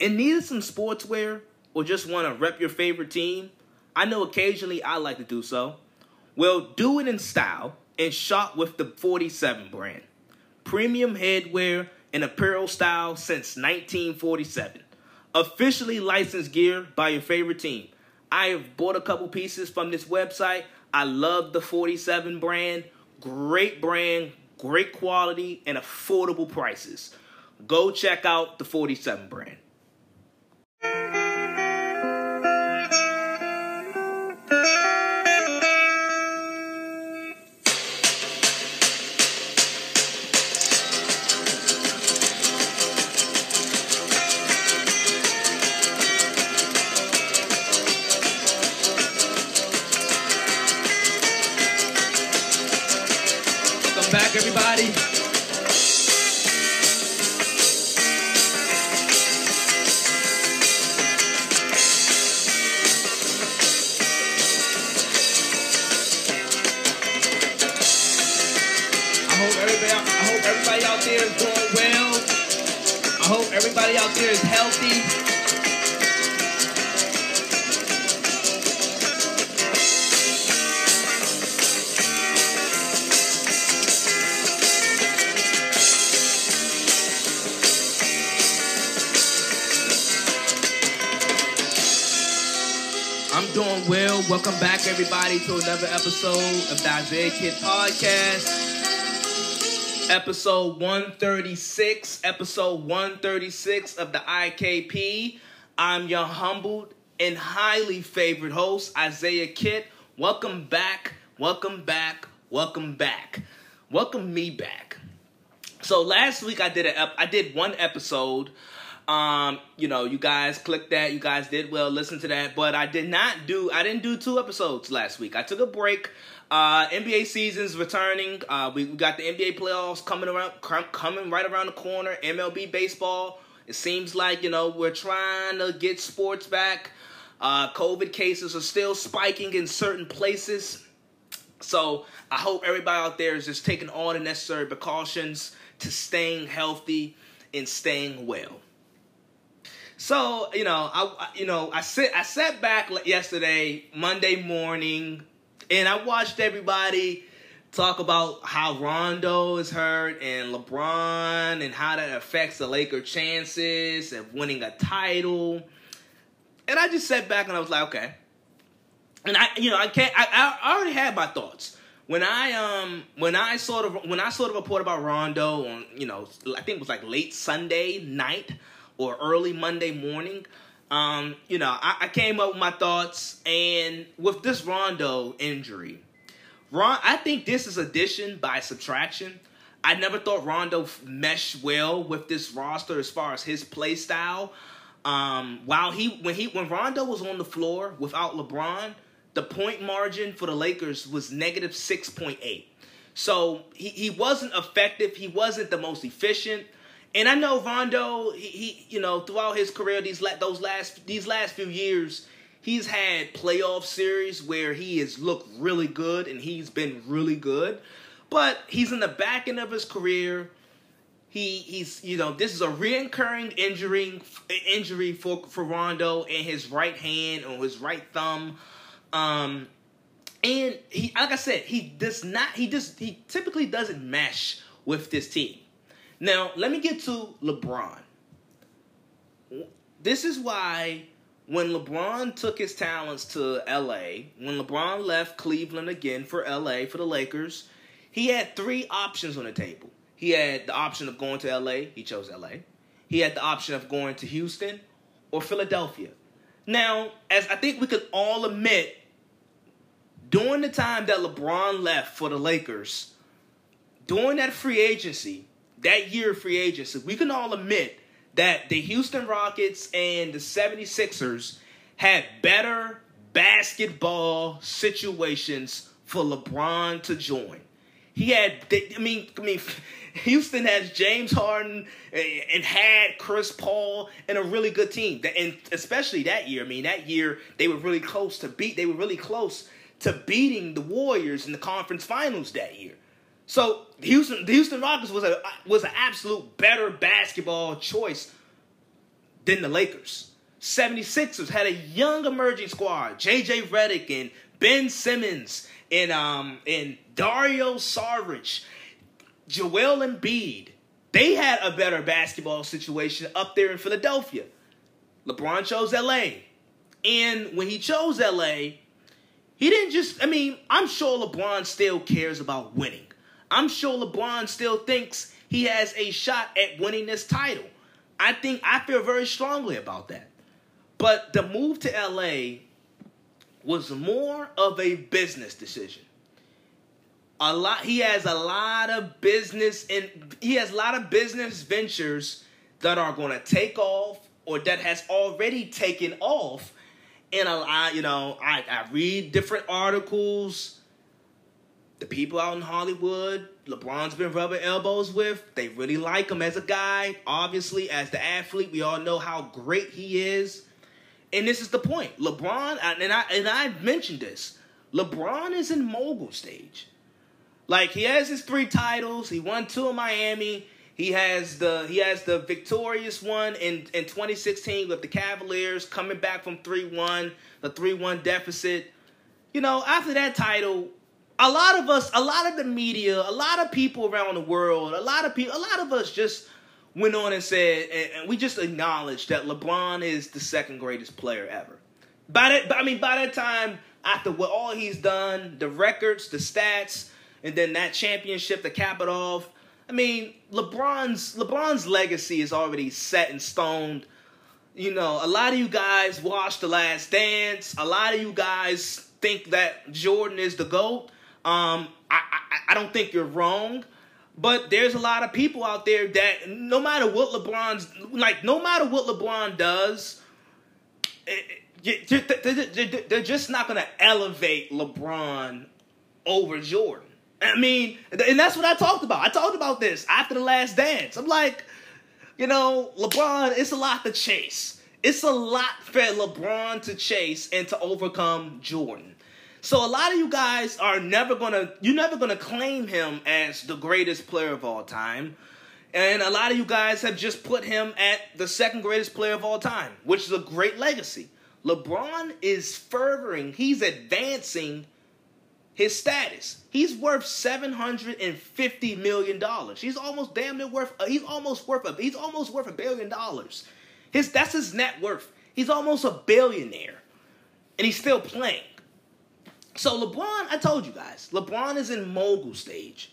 and need some sportswear or just want to rep your favorite team, I know occasionally I like to do so. Well, do it in style and shop with the 47 brand. Premium headwear and apparel style since 1947. Officially licensed gear by your favorite team. I have bought a couple pieces from this website. I love the 47 brand. Great brand, great quality, and affordable prices. Go check out the 47 brand. To another episode of the Isaiah Kid Podcast. Episode 136. Episode 136 of the IKP. I'm your humbled and highly favored host, Isaiah Kit. Welcome back. Welcome back. Welcome back. Welcome me back. So last week I did a I did one episode. Um, you know, you guys clicked that. You guys did well. Listen to that. But I did not do. I didn't do two episodes last week. I took a break. Uh, NBA season's returning. Uh, we, we got the NBA playoffs coming around, com- coming right around the corner. MLB baseball. It seems like you know we're trying to get sports back. Uh, COVID cases are still spiking in certain places. So I hope everybody out there is just taking all the necessary precautions to staying healthy and staying well. So you know, I you know I sit I sat back yesterday Monday morning, and I watched everybody talk about how Rondo is hurt and LeBron and how that affects the Laker chances of winning a title. And I just sat back and I was like, okay. And I, you know, I can't. I, I already had my thoughts when I um when I sort of when I sort of report about Rondo on you know I think it was like late Sunday night or early Monday morning. Um, you know, I, I came up with my thoughts, and with this Rondo injury, Ron, I think this is addition by subtraction. I never thought Rondo meshed well with this roster as far as his play style. Um, while he when he when Rondo was on the floor without LeBron, the point margin for the Lakers was negative six point eight. So he, he wasn't effective. He wasn't the most efficient. And I know Rondo, he, he you know throughout his career these those last these last few years, he's had playoff series where he has looked really good and he's been really good. But he's in the back end of his career. He he's you know this is a reoccurring injury injury for for Rondo in his right hand or his right thumb. Um, and he like I said, he does not he just he typically doesn't mesh with this team. Now, let me get to LeBron. This is why when LeBron took his talents to LA, when LeBron left Cleveland again for LA for the Lakers, he had three options on the table. He had the option of going to LA, he chose LA. He had the option of going to Houston or Philadelphia. Now, as I think we could all admit, during the time that LeBron left for the Lakers, during that free agency, that year free agency, we can all admit that the Houston Rockets and the 76ers had better basketball situations for LeBron to join. He had, I mean, I mean, Houston has James Harden and had Chris Paul and a really good team. And especially that year, I mean, that year they were really close to beat. They were really close to beating the Warriors in the conference finals that year. So Houston, the Houston Rockets was a was an absolute better basketball choice than the Lakers. 76ers had a young emerging squad. JJ Redick and Ben Simmons and um and Dario Saric, Joel Embiid. They had a better basketball situation up there in Philadelphia. LeBron chose LA. And when he chose LA, he didn't just I mean, I'm sure LeBron still cares about winning. I'm sure LeBron still thinks he has a shot at winning this title. I think I feel very strongly about that. But the move to LA was more of a business decision. A lot he has a lot of business and he has a lot of business ventures that are going to take off or that has already taken off. And a lot, you know, I, I read different articles. The people out in Hollywood, LeBron's been rubbing elbows with. They really like him as a guy. Obviously, as the athlete, we all know how great he is. And this is the point. LeBron, and I and I mentioned this. LeBron is in mogul stage. Like he has his three titles. He won two in Miami. He has the he has the victorious one in, in 2016 with the Cavaliers coming back from 3-1, the 3-1 deficit. You know, after that title, a lot of us, a lot of the media, a lot of people around the world, a lot of people, a lot of us just went on and said, and, and we just acknowledged that LeBron is the second greatest player ever. By that, I mean, by that time, after what all he's done, the records, the stats, and then that championship to cap it off. I mean, LeBron's LeBron's legacy is already set in stone. You know, a lot of you guys watched The Last Dance. A lot of you guys think that Jordan is the GOAT. Um, I, I, I don't think you're wrong. But there's a lot of people out there that no matter what LeBron's like, no matter what LeBron does, they're just not going to elevate LeBron over Jordan. I mean, and that's what I talked about. I talked about this after the last dance. I'm like, you know, LeBron, it's a lot to chase. It's a lot for LeBron to chase and to overcome Jordan. So a lot of you guys are never gonna you're never gonna claim him as the greatest player of all time. And a lot of you guys have just put him at the second greatest player of all time, which is a great legacy. LeBron is furthering, he's advancing his status. He's worth seven hundred and fifty million dollars. He's almost damn near worth. Uh, he's almost worth a. He's almost worth a billion dollars. His that's his net worth. He's almost a billionaire, and he's still playing. So LeBron, I told you guys, LeBron is in mogul stage.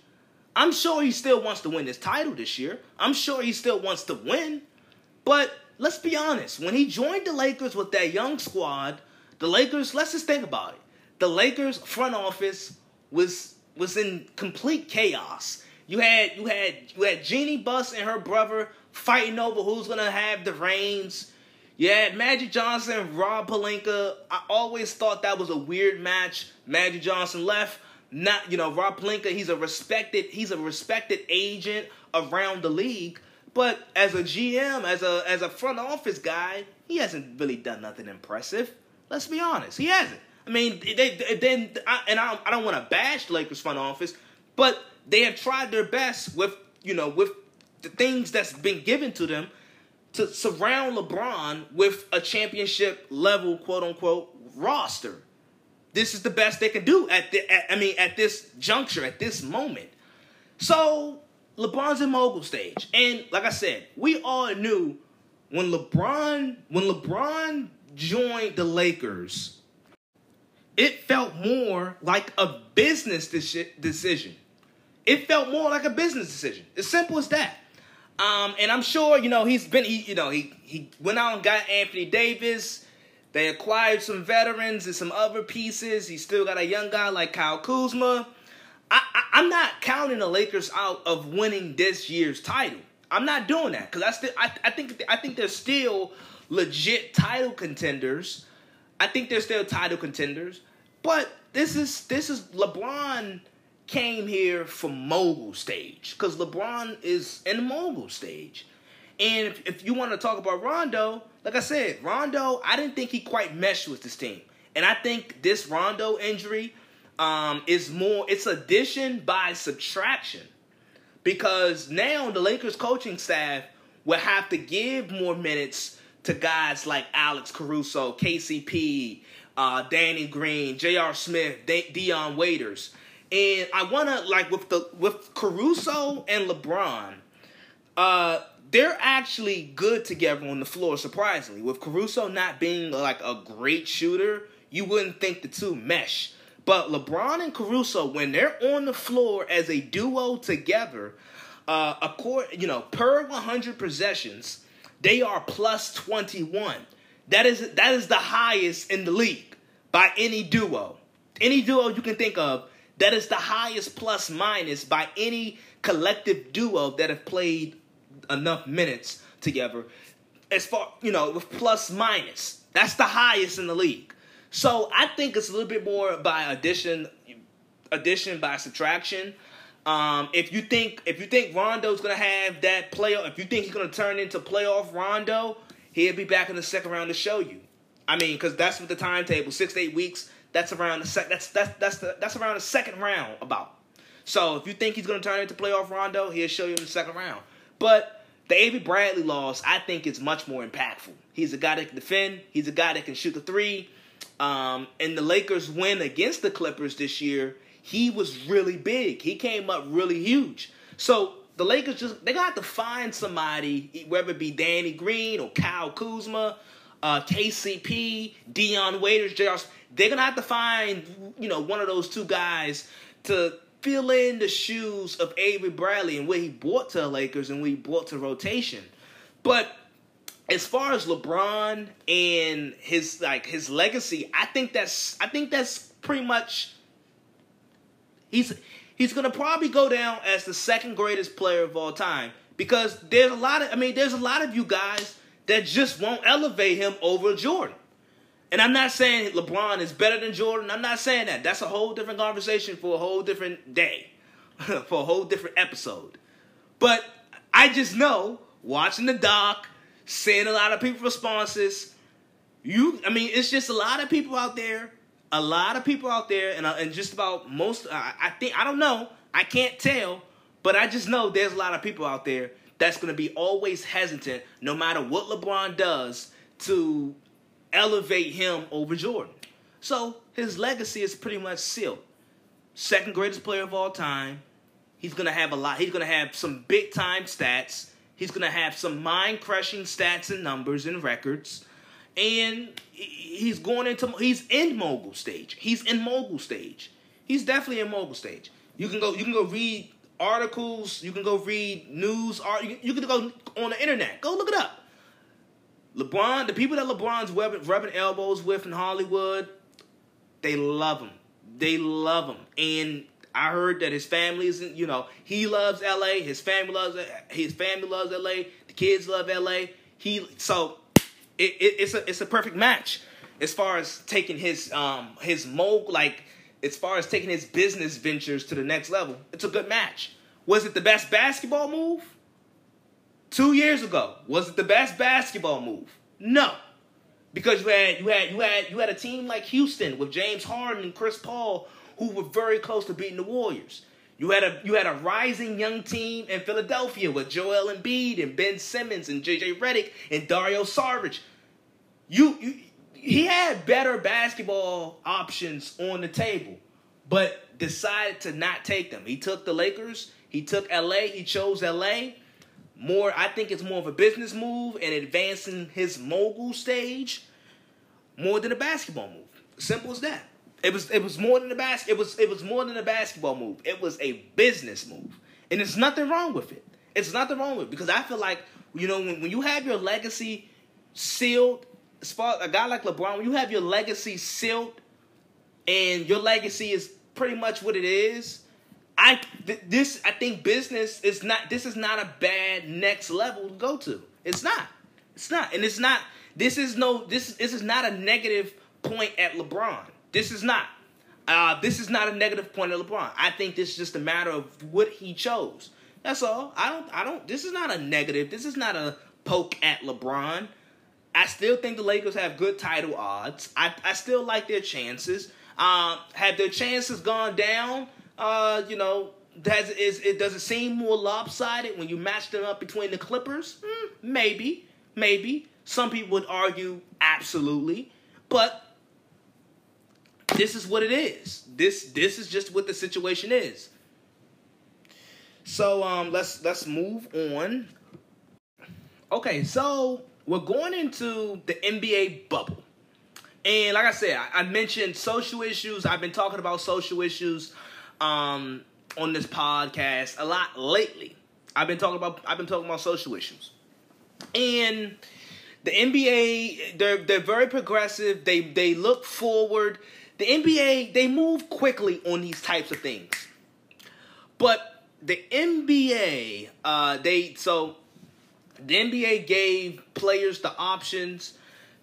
I'm sure he still wants to win this title this year. I'm sure he still wants to win. But let's be honest, when he joined the Lakers with that young squad, the Lakers, let's just think about it. The Lakers front office was was in complete chaos. You had you had you had Jeanie Buss and her brother fighting over who's gonna have the reins. Yeah, Magic Johnson, Rob Pelinka. I always thought that was a weird match. Magic Johnson left. Not you know Rob Pelinka. He's a respected he's a respected agent around the league. But as a GM, as a as a front office guy, he hasn't really done nothing impressive. Let's be honest, he hasn't. I mean, they then and I, I don't want to bash Lakers front office, but they have tried their best with you know with the things that's been given to them to surround LeBron with a championship level, quote unquote, roster. This is the best they can do at the. At, I mean, at this juncture, at this moment. So LeBron's in mogul stage, and like I said, we all knew when LeBron when LeBron joined the Lakers, it felt more like a business decision. It felt more like a business decision. As simple as that. Um, and I'm sure you know he's been he you know he he went out and got Anthony Davis. They acquired some veterans and some other pieces. He still got a young guy like Kyle Kuzma. I, I am not counting the Lakers out of winning this year's title. I'm not doing that because I still I, I think I think they're still legit title contenders. I think they're still title contenders. But this is this is LeBron came here for mogul stage because LeBron is in the mogul stage. And if, if you want to talk about Rondo, like I said, Rondo, I didn't think he quite meshed with this team. And I think this Rondo injury um, is more, it's addition by subtraction. Because now the Lakers coaching staff will have to give more minutes to guys like Alex Caruso, KCP, uh, Danny Green, J.R. Smith, De- Dion Waiters. And I want to like with the with Caruso and LeBron, uh, they're actually good together on the floor. Surprisingly, with Caruso not being like a great shooter, you wouldn't think the two mesh. But LeBron and Caruso, when they're on the floor as a duo together, uh, accord, you know, per 100 possessions, they are plus 21. That is that is the highest in the league by any duo. Any duo you can think of, that is the highest plus minus by any collective duo that have played enough minutes together. As far, you know, with plus minus. That's the highest in the league. So I think it's a little bit more by addition addition by subtraction. Um, if you think if you think Rondo's gonna have that playoff, if you think he's gonna turn into playoff Rondo, he'll be back in the second round to show you. I mean, because that's what the timetable six to eight weeks. That's around the sec. That's that's that's the that's around the second round about. So if you think he's gonna turn into playoff Rondo, he'll show you in the second round. But the Avery Bradley loss, I think, is much more impactful. He's a guy that can defend. He's a guy that can shoot the three. Um, and the Lakers win against the Clippers this year he was really big. He came up really huge. So the Lakers just they got to find somebody, whether it be Danny Green or Kyle Kuzma, uh, KCP, Dion Waiters, JR. They're gonna have to find you know one of those two guys to fill in the shoes of Avery Bradley and what he brought to the Lakers and what he brought to rotation. But as far as LeBron and his like his legacy, I think that's I think that's pretty much He's he's gonna probably go down as the second greatest player of all time because there's a lot of I mean there's a lot of you guys that just won't elevate him over Jordan. And I'm not saying LeBron is better than Jordan. I'm not saying that. That's a whole different conversation for a whole different day, for a whole different episode. But I just know watching the doc, seeing a lot of people's responses. You, I mean, it's just a lot of people out there a lot of people out there, and, uh, and just about most, uh, I think, I don't know, I can't tell, but I just know there's a lot of people out there that's going to be always hesitant, no matter what LeBron does, to elevate him over Jordan. So his legacy is pretty much sealed. Second greatest player of all time. He's going to have a lot. He's going to have some big time stats. He's going to have some mind crushing stats and numbers and records and he's going into he's in mogul stage. He's in mogul stage. He's definitely in mogul stage. You can go you can go read articles. You can go read news. Art. You, you can go on the internet. Go look it up. LeBron, the people that LeBron's rubbing, rubbing elbows with in Hollywood, they love him. They love him, and I heard that his family isn't. You know, he loves L.A. His family loves his family loves L.A. The kids love L.A. He so it, it, it's a it's a perfect match as far as taking his um his mo like as far as taking his business ventures to the next level. It's a good match. Was it the best basketball move? Two years ago, was it the best basketball move? No, because you had you had you had you had a team like Houston with James Harden and Chris Paul who were very close to beating the Warriors. You had a you had a rising young team in Philadelphia with Joel Embiid and Ben Simmons and JJ Redick and Dario Saric. You, you he had better basketball options on the table, but decided to not take them. He took the Lakers, he took LA, he chose LA. More I think it's more of a business move and advancing his mogul stage more than a basketball move. Simple as that. It was it was more than a bas- it was it was more than a basketball move. It was a business move. And there's nothing wrong with it. It's nothing wrong with it because I feel like you know when, when you have your legacy sealed as far a guy like LeBron, when you have your legacy sealed and your legacy is pretty much what it is, I th- this I think business is not this is not a bad next level to go to. It's not. It's not. And it's not this is no this this is not a negative point at LeBron. This is not. Uh, this is not a negative point at LeBron. I think this is just a matter of what he chose. That's all. I don't. I don't. This is not a negative. This is not a poke at LeBron. I still think the Lakers have good title odds. I, I still like their chances. Uh, have their chances gone down? Uh, you know, does is it does it seem more lopsided when you match them up between the Clippers? Mm, maybe, maybe. Some people would argue absolutely, but this is what it is. This this is just what the situation is. So um let's let's move on. Okay, so we're going into the NBA bubble. And like I said, I, mentioned social issues. I've been talking about social issues um, on this podcast a lot lately. I've been talking about I've been talking about social issues. And the NBA, they're they're very progressive. They they look forward. The NBA, they move quickly on these types of things. But the NBA, uh, they so the NBA gave players the options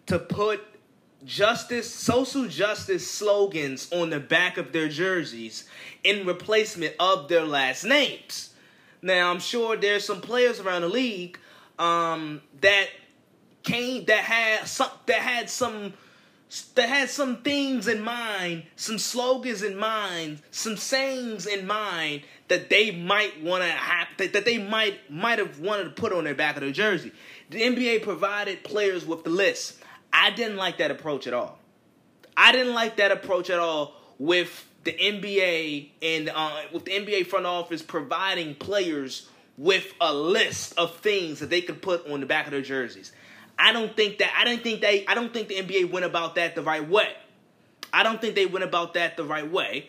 to put justice, social justice slogans on the back of their jerseys in replacement of their last names. Now, I'm sure there's some players around the league um, that came that had some that had some that had some things in mind, some slogans in mind, some sayings in mind that they might want to have that, they might might have wanted to put on their back of their jersey. The NBA provided players with the list. I didn't like that approach at all. I didn't like that approach at all with the NBA and uh, with the NBA front office providing players with a list of things that they could put on the back of their jerseys. I don't think that I don't think they I don't think the NBA went about that the right way. I don't think they went about that the right way.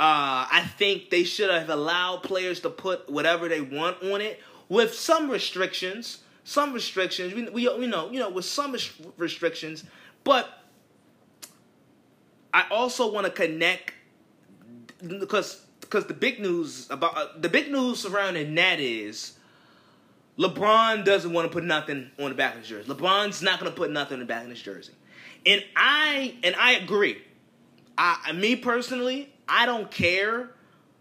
Uh, I think they should have allowed players to put whatever they want on it with some restrictions. Some restrictions, we, we you know, you know, with some restrictions, but I also want to connect because because the big news about uh, the big news surrounding that is LeBron doesn't want to put nothing on the back of his jersey. LeBron's not going to put nothing on the back of his jersey. And I and I agree. I me personally, I don't care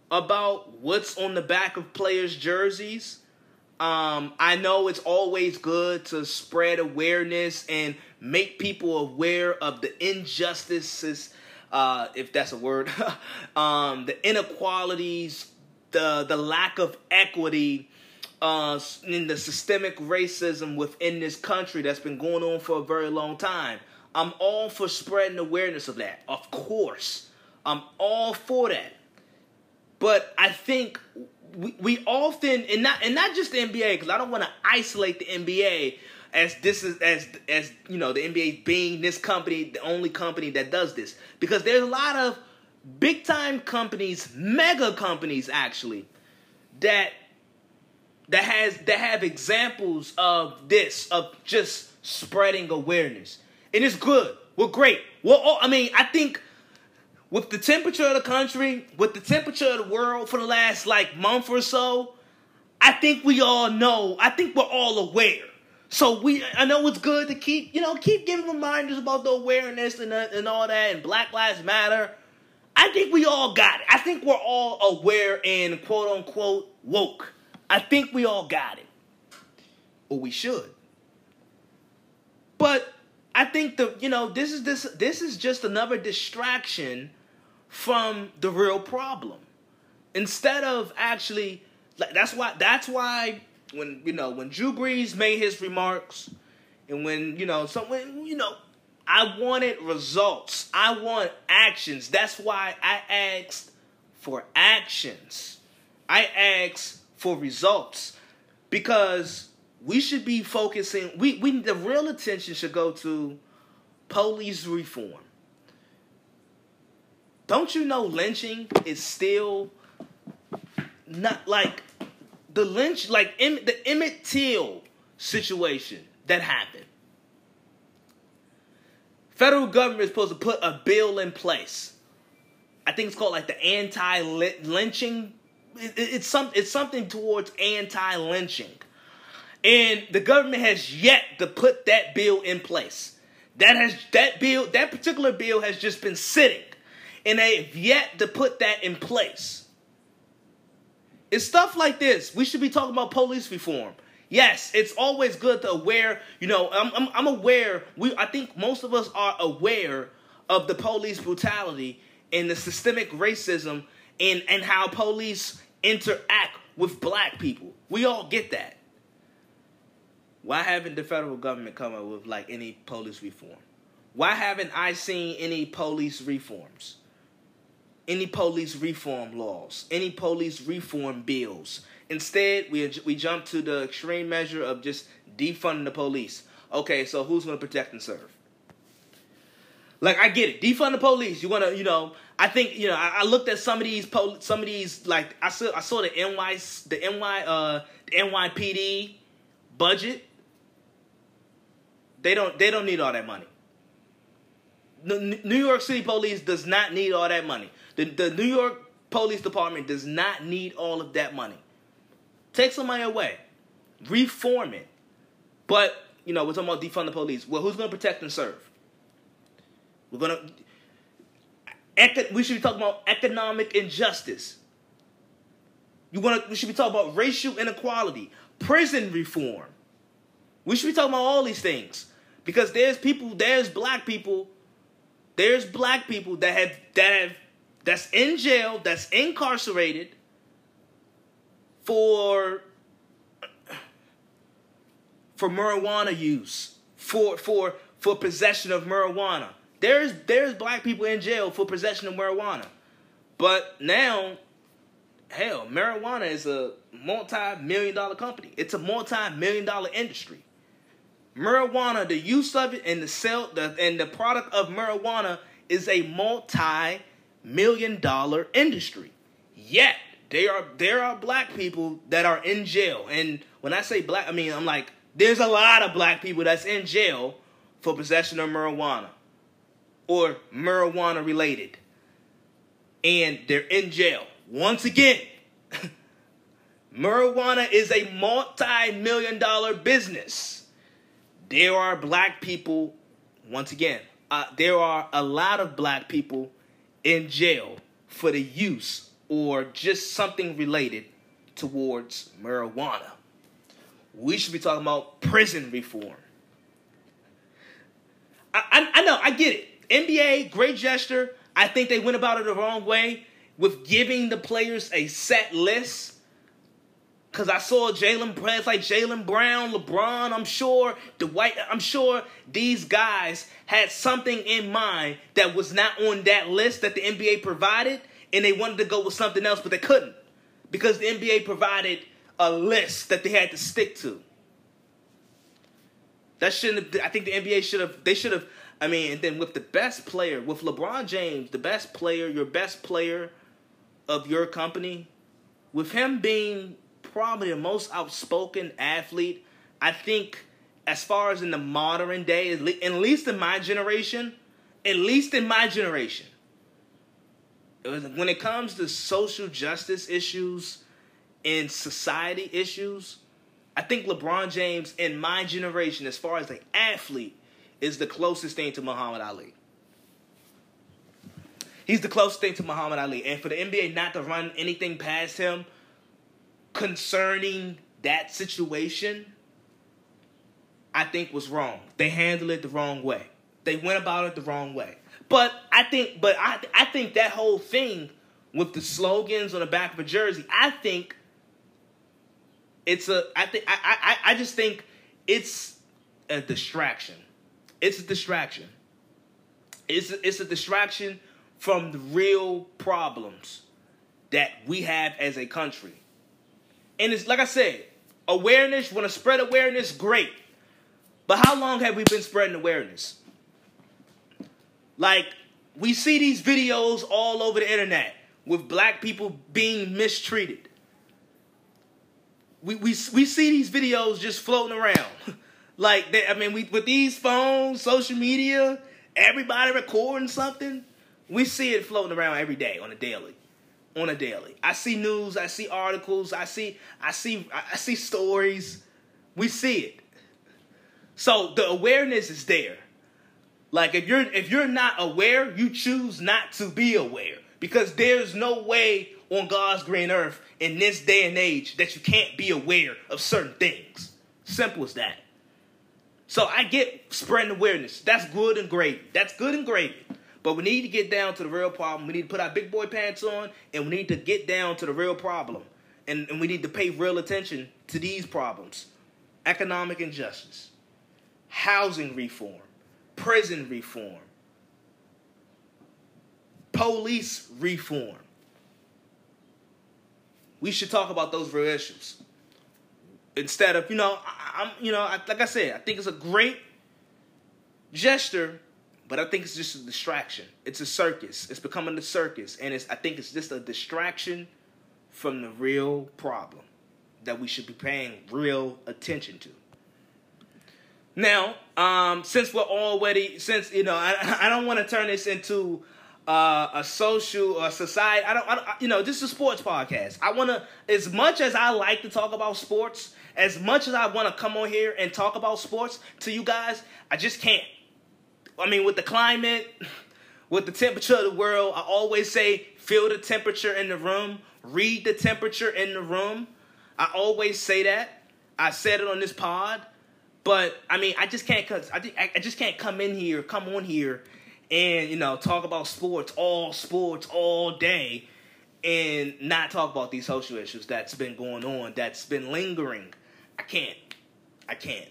about what's on the back of players' jerseys. Um, I know it's always good to spread awareness and make people aware of the injustices, uh, if that's a word, um, the inequalities, the the lack of equity uh, in the systemic racism within this country that's been going on for a very long time. I'm all for spreading awareness of that, of course. I'm all for that. But I think we, we often and not and not just the NBA because I don't want to isolate the NBA as this is as as you know the NBA being this company the only company that does this because there's a lot of big time companies, mega companies actually that that has that have examples of this of just spreading awareness. And it's good. We're great. Well i mean i think with the temperature of the country with the temperature of the world for the last like month or so i think we all know i think we're all aware. So we i know it's good to keep you know keep giving reminders about the awareness and, uh, and all that and black lives matter. I think we all got it. I think we're all aware and quote unquote woke I think we all got it. Or we should. But I think the you know this is this this is just another distraction from the real problem. Instead of actually like that's why that's why when you know when Drew Brees made his remarks and when you know someone you know I wanted results. I want actions. That's why I asked for actions. I asked for results because we should be focusing we, we the real attention should go to police reform. Don't you know lynching is still not like the lynch like the emmett till situation that happened? Federal government is supposed to put a bill in place. I think it's called like the anti-lynching it, it's some it's something towards anti-lynching, and the government has yet to put that bill in place. That has that bill that particular bill has just been sitting, and they've yet to put that in place. It's stuff like this. We should be talking about police reform. Yes, it's always good to aware. You know, I'm, I'm, I'm aware. We I think most of us are aware of the police brutality and the systemic racism and and how police interact with black people. We all get that. why haven't the federal government come up with like any police reform? Why haven't I seen any police reforms? Any police reform laws? Any police reform bills? Instead, we we jump to the extreme measure of just defunding the police. Okay, so who's going to protect and serve? Like I get it, defund the police. You want to, you know, I think you know. I, I, looked at some of these, pol- some of these, like I saw, I saw the NY, the NY, uh, the NYPD budget. They don't, they don't need all that money. The New York City Police does not need all that money. The the New York Police Department does not need all of that money. Take some money away, reform it. But you know, we're talking about defund the police. Well, who's going to protect and serve? We're to. We should be talking about economic injustice. You want? We should be talking about racial inequality, prison reform. We should be talking about all these things because there's people, there's black people, there's black people that have that have that's in jail, that's incarcerated for for marijuana use, for for for possession of marijuana. There's there's black people in jail for possession of marijuana. But now, hell, marijuana is a multi-million dollar company. It's a multi-million dollar industry. Marijuana, the use of it and the sell the and the product of marijuana is a multi-million dollar industry. Yet there are there are black people that are in jail. And when I say black, I mean I'm like there's a lot of black people that's in jail for possession of marijuana or marijuana related. And they're in jail. Once again, marijuana is a multi million dollar business. There are black people, once again, uh, there are a lot of black people in jail for the use or just something related towards marijuana we should be talking about prison reform. I, I, I know, I get it. NBA, great gesture. I think they went about it the wrong way with giving the players a set list. Cause I saw Jaylen players like Jaylen Brown, LeBron. I'm sure white. I'm sure these guys had something in mind that was not on that list that the NBA provided, and they wanted to go with something else, but they couldn't because the NBA provided a list that they had to stick to. That shouldn't have, I think the NBA should have they should have I mean, and then with the best player, with LeBron James, the best player, your best player of your company, with him being probably the most outspoken athlete, I think as far as in the modern day, at least in my generation, at least in my generation, when it comes to social justice issues, in society issues, I think LeBron James in my generation, as far as an athlete, is the closest thing to Muhammad Ali. He's the closest thing to Muhammad Ali. And for the NBA not to run anything past him concerning that situation, I think was wrong. They handled it the wrong way. They went about it the wrong way. But I think, but I, I think that whole thing with the slogans on the back of a jersey, I think it's a I think I, I I just think it's a distraction. It's a distraction. It's a, it's a distraction from the real problems that we have as a country. And it's like I said, awareness, want to spread awareness, great. But how long have we been spreading awareness? Like, we see these videos all over the internet with black people being mistreated we, we, we see these videos just floating around. like, they, I mean, we with these phones, social media, everybody recording something, we see it floating around every day on a daily. On a daily. I see news, I see articles, I see I see I see stories. We see it. So the awareness is there. Like if you're if you're not aware, you choose not to be aware because there's no way on God's green earth in this day and age that you can't be aware of certain things. Simple as that. So I get spreading awareness. That's good and great. That's good and great. But we need to get down to the real problem. We need to put our big boy pants on and we need to get down to the real problem. And, and we need to pay real attention to these problems. economic injustice, housing reform, prison reform, police reform. We should talk about those real issues instead of you know I, am you know I, like I said I think it's a great gesture, but I think it's just a distraction. It's a circus. It's becoming a circus, and it's I think it's just a distraction from the real problem that we should be paying real attention to. Now, um, since we're already, since you know, I, I don't want to turn this into uh, a social or society. I don't, I don't, you know, this is a sports podcast. I want to, as much as I like to talk about sports, as much as I want to come on here and talk about sports to you guys, I just can't. I mean, with the climate, with the temperature of the world, I always say feel the temperature in the room, read the temperature in the room. I always say that. I said it on this pod, but I mean, I just can't cause I, I just can't come in here, come on here, and you know talk about sports, all sports, all day, and not talk about these social issues that's been going on, that's been lingering. I can't. I can't.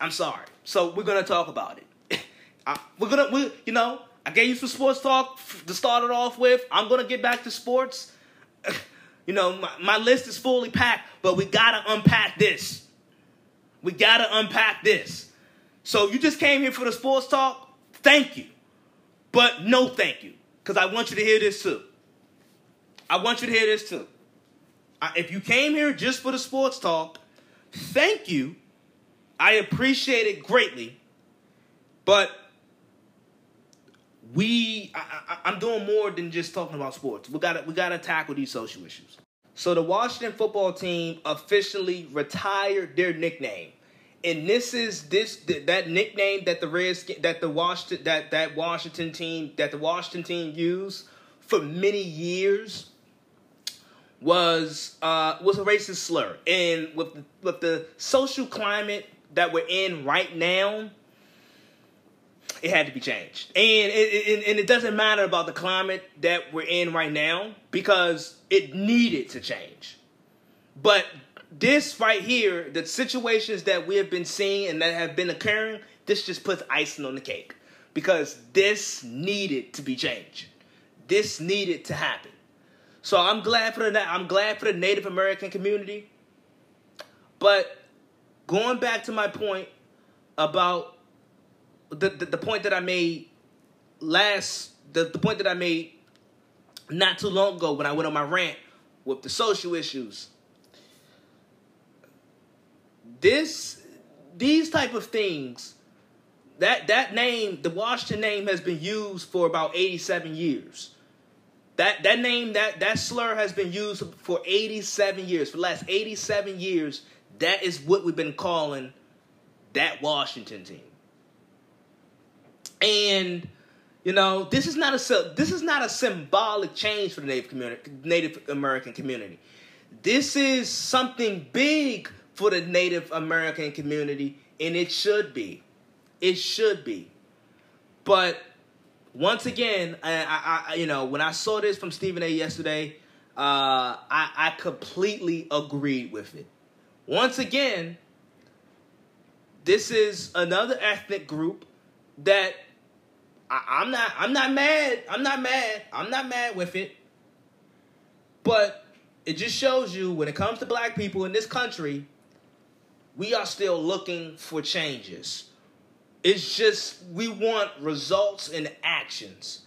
I'm sorry. So we're gonna talk about it. I, we're gonna, we, you know, I gave you some sports talk to start it off with. I'm gonna get back to sports. You know, my, my list is fully packed, but we gotta unpack this. We gotta unpack this. So you just came here for the sports talk. Thank you. But no thank you. Because I want you to hear this too. I want you to hear this too. I, if you came here just for the sports talk, thank you. I appreciate it greatly. But we I, am doing more than just talking about sports. We got to we got to tackle these social issues. So the Washington football team officially retired their nickname, and this is this that nickname that the Reds that the Washington that that Washington team that the Washington team used for many years was uh, was a racist slur, and with with the social climate that we're in right now it had to be changed. And it, it, and it doesn't matter about the climate that we're in right now because it needed to change. But this right here, the situations that we have been seeing and that have been occurring, this just puts icing on the cake because this needed to be changed. This needed to happen. So I'm glad for the I'm glad for the Native American community. But going back to my point about the, the, the point that I made last the, the point that I made not too long ago when I went on my rant with the social issues. This these type of things that that name the Washington name has been used for about 87 years. That that name that that slur has been used for 87 years. For the last 87 years, that is what we've been calling that Washington team. And you know, this is not a this is not a symbolic change for the Native community, Native American community. This is something big for the Native American community, and it should be. It should be. But once again, I, I, you know, when I saw this from Stephen A. yesterday, uh, I, I completely agreed with it. Once again, this is another ethnic group that I, am not I'm not mad. I'm not mad. I'm not mad with it. But it just shows you when it comes to black people in this country, we are still looking for changes. It's just we want results and actions.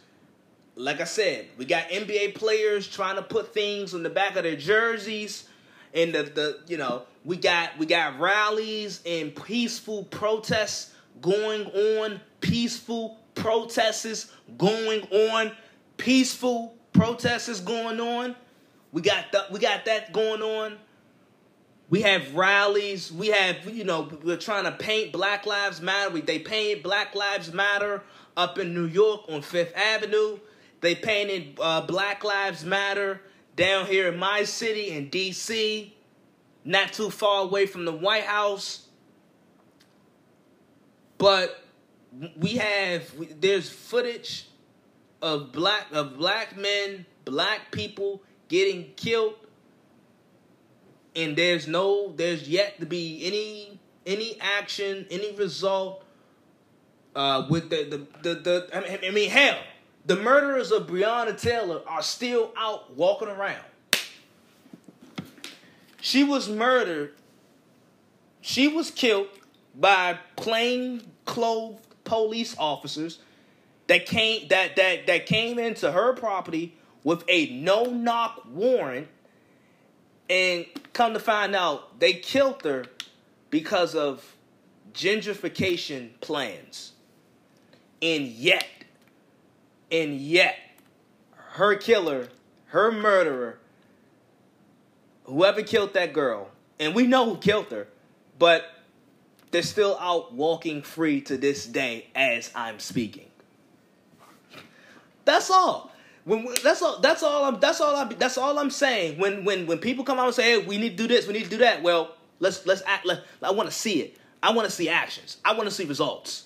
Like I said, we got NBA players trying to put things on the back of their jerseys and the, the you know, we got we got rallies and peaceful protests going on, peaceful protests going on, peaceful protests going on. We got th- we got that going on. We have rallies. We have you know we're trying to paint Black Lives Matter. We, they painted Black Lives Matter up in New York on Fifth Avenue. They painted uh, Black Lives Matter down here in my city in D.C. Not too far away from the White House. But we have there's footage of black of black men, black people getting killed, and there's no there's yet to be any any action, any result uh, with the the the, the I, mean, I mean, hell, the murderers of Breonna Taylor are still out walking around. She was murdered. She was killed by plain clothed police officers that came that that that came into her property with a no knock warrant and come to find out they killed her because of gentrification plans. And yet, and yet, her killer, her murderer, whoever killed that girl, and we know who killed her, but they're still out walking free to this day as I'm speaking. That's all. When, that's all. That's all. I'm. That's all. I'm. That's all I'm saying. When when when people come out and say, "Hey, we need to do this. We need to do that." Well, let's let's act. Let, I want to see it. I want to see actions. I want to see results.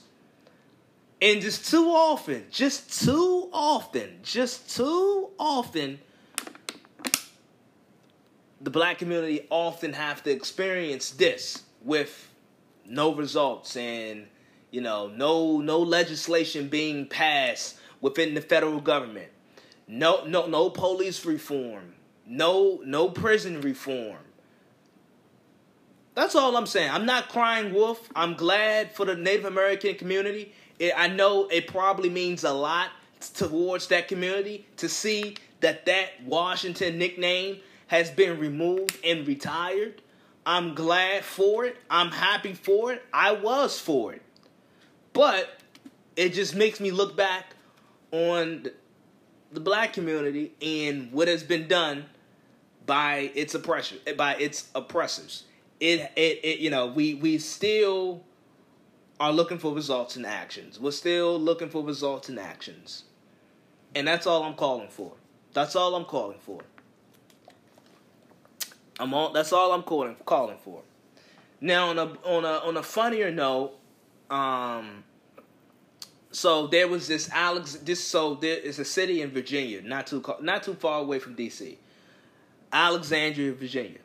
And just too often, just too often, just too often, the black community often have to experience this with no results and you know no no legislation being passed within the federal government no no no police reform no no prison reform that's all i'm saying i'm not crying wolf i'm glad for the native american community it, i know it probably means a lot towards that community to see that that washington nickname has been removed and retired I'm glad for it. I'm happy for it. I was for it. But it just makes me look back on the black community and what has been done by its oppressor by its oppressors. It, it, it you know, we we still are looking for results and actions. We're still looking for results and actions. And that's all I'm calling for. That's all I'm calling for. I'm all. That's all I'm calling calling for. Now on a on a on a funnier note, um, so there was this Alex. This so there is a city in Virginia, not too not too far away from D.C. Alexandria, Virginia.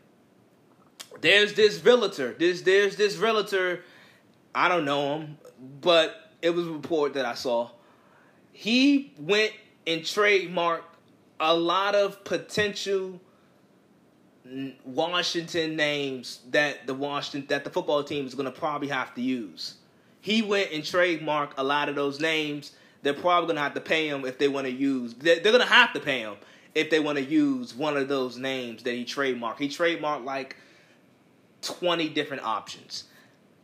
There's this realtor. This there's this realtor. I don't know him, but it was a report that I saw. He went and trademarked a lot of potential Washington names that the Washington that the football team is going to probably have to use. He went and trademarked a lot of those names. They're probably to have to pay him if they want to use. They're, to have to pay him if they want to use one of those names that he trademarked. He trademarked like twenty different options.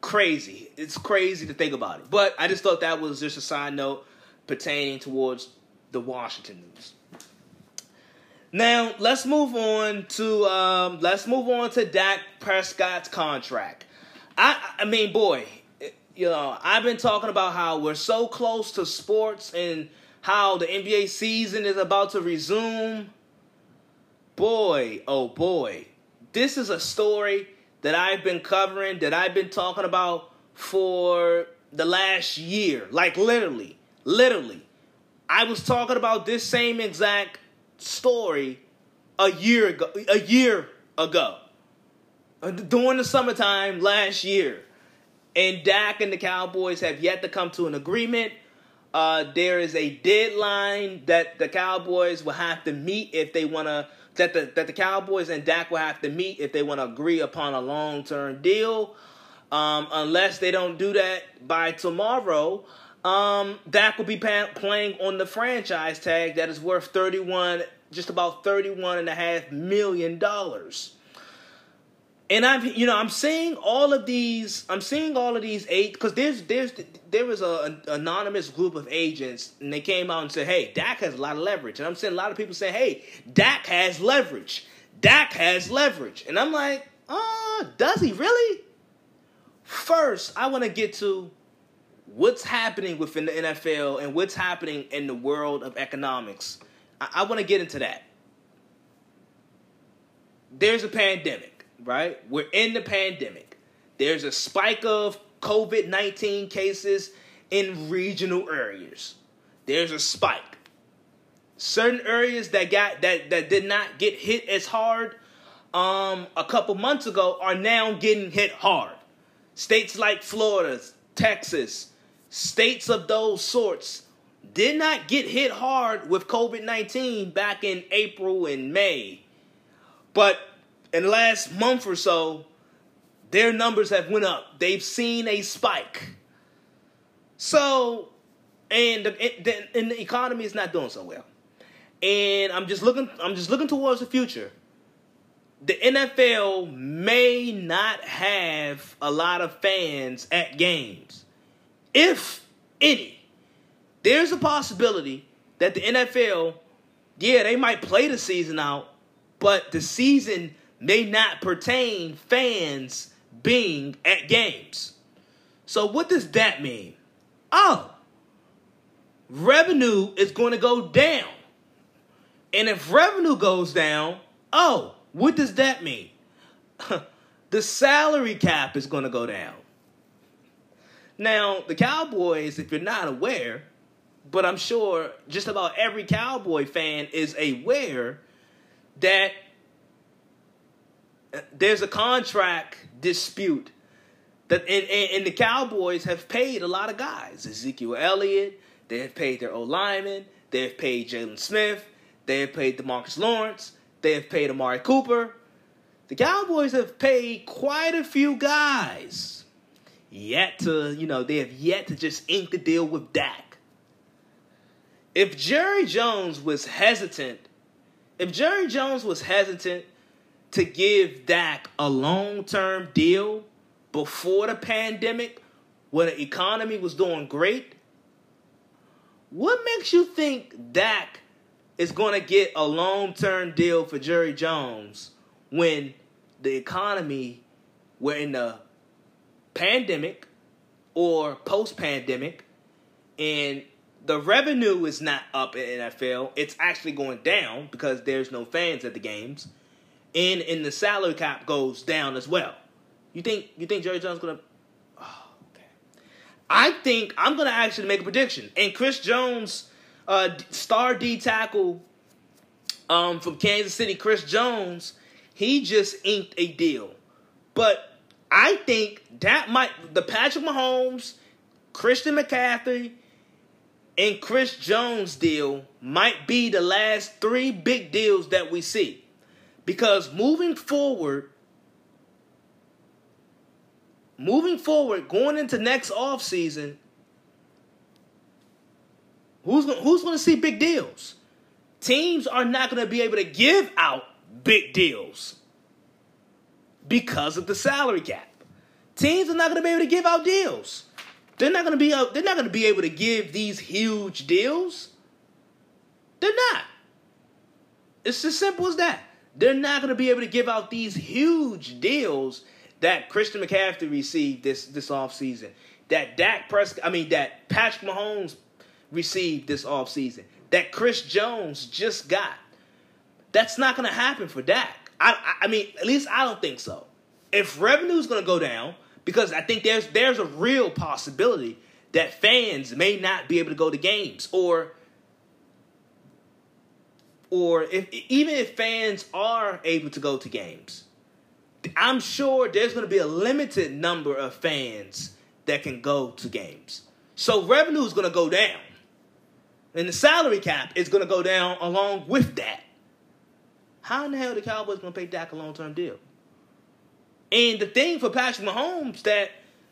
Crazy. It's crazy to think about it. But I just thought that was just a side note pertaining towards the Washington news. Now let's move on to um, let's move on to Dak Prescott's contract. I I mean, boy, you know, I've been talking about how we're so close to sports and how the NBA season is about to resume. Boy, oh boy, this is a story that I've been covering, that I've been talking about for the last year. Like literally, literally. I was talking about this same exact story a year ago. A year ago, uh, during the summertime last year, and Dak and the Cowboys have yet to come to an agreement. Uh, there is a deadline that the Cowboys will have to meet if they want to. That the that the Cowboys and Dak will have to meet if they want to agree upon a long term deal. Um, unless they don't do that by tomorrow, um, Dak will be pa- playing on the franchise tag that is worth 31, just about 31 and a half million dollars. And I'm, you know, I'm seeing all of these. I'm seeing all of these eight because there's, there's, there was a, an anonymous group of agents, and they came out and said, "Hey, Dak has a lot of leverage." And I'm seeing a lot of people saying, "Hey, Dak has leverage. Dak has leverage." And I'm like, "Oh, does he really?" First, I want to get to what's happening within the NFL and what's happening in the world of economics. I, I want to get into that. There's a pandemic, right? We're in the pandemic. There's a spike of COVID 19 cases in regional areas. There's a spike. Certain areas that got that that did not get hit as hard um, a couple months ago are now getting hit hard. states like Florida, Texas, states of those sorts did not get hit hard with COVID 19 back in April and May. But in the last month or so, their numbers have went up. They've seen a spike. So, and the, and the economy is not doing so well. And I'm just looking I'm just looking towards the future. The NFL may not have a lot of fans at games. If any there's a possibility that the NFL, yeah, they might play the season out, but the season may not pertain fans being at games. So what does that mean? Oh, revenue is going to go down. And if revenue goes down, oh, what does that mean? the salary cap is going to go down. Now, the Cowboys, if you're not aware, but I'm sure just about every Cowboy fan is aware that there's a contract dispute that and, and, the Cowboys have paid a lot of guys. Ezekiel Elliott, they have paid their O lineman, they have paid Jaylon Smith, they have paid DeMarcus Lawrence, they have paid Amari Cooper. The Cowboys have paid quite a few guys. Yet to, you know, they have yet to just ink the deal with Dak if Jerry Jones was hesitant, if Jerry Jones was hesitant to give Dak a long term deal before the pandemic, when the economy was doing great, what makes you think Dak is going to get a long term deal for Jerry Jones when the economy, we're in the pandemic or post pandemic, and the revenue is not up in NFL. It's actually going down because there's no fans at the games, and in the salary cap goes down as well. You think you think Jerry Jones gonna? Oh. I think I'm gonna actually make a prediction. And Chris Jones, uh, star D tackle, um, from Kansas City, Chris Jones, he just inked a deal, but I think that might the Patrick Mahomes, Christian McCaffrey and Chris Jones deal might be the last three big deals that we see. Because moving forward, moving forward, going into next off season, who's gonna, who's going to see big deals? Teams are not going to be able to give out big deals because of the salary cap. Teams are not going to be able to give out deals. They're not gonna be uh, they're not gonna be able to give these huge deals. They're not. It's as simple as that. They're not gonna be able to give out these huge deals that Christian McCaffrey received this this offseason. That Dak Prescott, I mean that Patrick Mahomes received this offseason. That Chris Jones just got. That's not gonna happen for Dak. I, I, mean, at least I don't think so. If revenue is gonna go down, because I think there's there's a real possibility that fans may not be able to go to games or or if even if fans are able to go to games I'm sure there's going to be a limited number of fans that can go to games. So revenue is going to go down. And the salary cap is going to go down along with that. How in the hell are the Cowboys going to pay Dak a long-term deal? And the thing for Patrick Mahomes that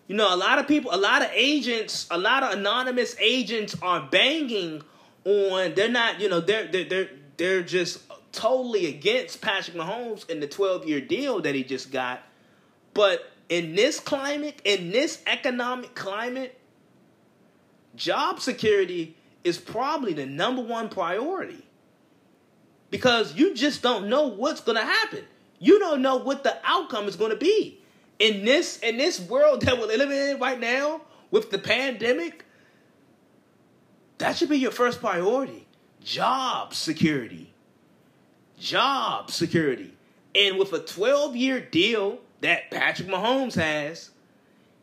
you know a lot of people, a lot of agents, a lot of anonymous agents are banging on. They're not, you know, they're they're they're, they're just totally against Patrick Mahomes and the 12 year deal that he just got. But in this climate, in this economic climate, job security is probably the number one priority because you just don't know what's going to happen. You don't know what the outcome is going to be. In this in this world that we're living in right now with the pandemic, that should be your first priority. Job security. Job security. And with a 12-year deal that Patrick Mahomes has,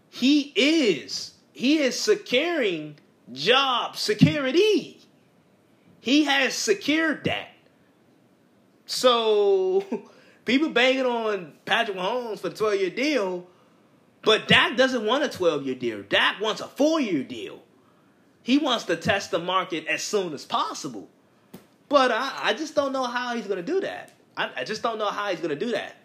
he is he is securing job security. He has secured that. So people banging on Patrick Mahomes for the 12 year deal, But Dak doesn't want a 12 year deal. Dak wants a four year deal. He wants to test the market as soon as possible. But I, I just don't know how he's going to do that. I, I just don't know how he's going to do that.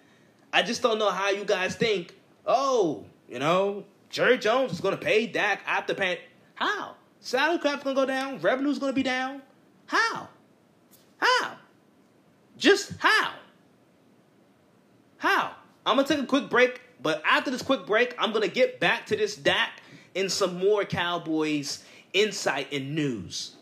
I just don't know how you guys think, oh, you know, Jerry Jones is going to pay Dak after paying. How? Salary cap's going to go down. Revenue's going to be down. How? How? Just how? How? I'm going to take a quick break. But after this quick break, I'm going to get back to this Dak and some more Cowboys insight and news.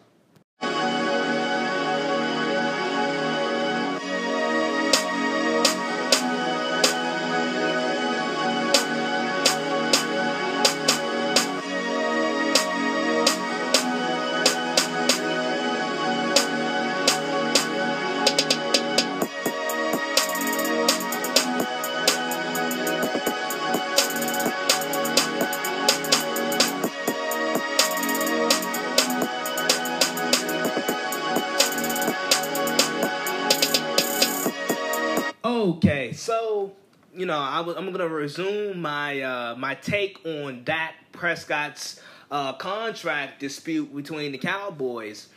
You know I am gonna resume my uh, my take on Dak Prescott's uh, contract dispute between the Cowboys,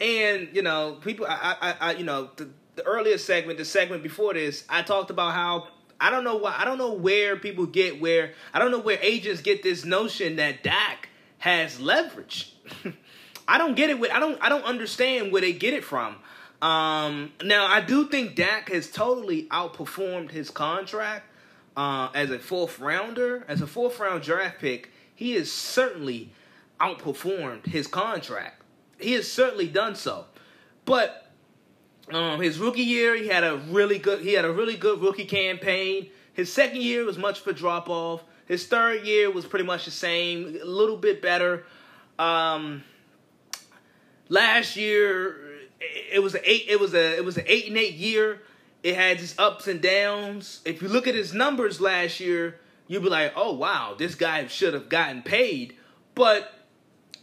and you know people I I, I you know the, the earlier segment the segment before this I talked about how I don't know why I don't know where people get where I don't know where agents get this notion that Dak has leverage. I don't get it with I don't I don't understand where they get it from. Um, now I do think Dak has totally outperformed his contract uh, as a fourth rounder, as a fourth round draft pick. He has certainly outperformed his contract. He has certainly done so, but um, his rookie year he had a really good he had a really good rookie campaign. His second year was much of a drop off. His third year was pretty much the same, a little bit better. Um, last year it was a eight. It was a it was an eight and eight year. It had its ups and downs. If you look at his numbers last year, you'd be like, "Oh wow, this guy should have gotten paid." But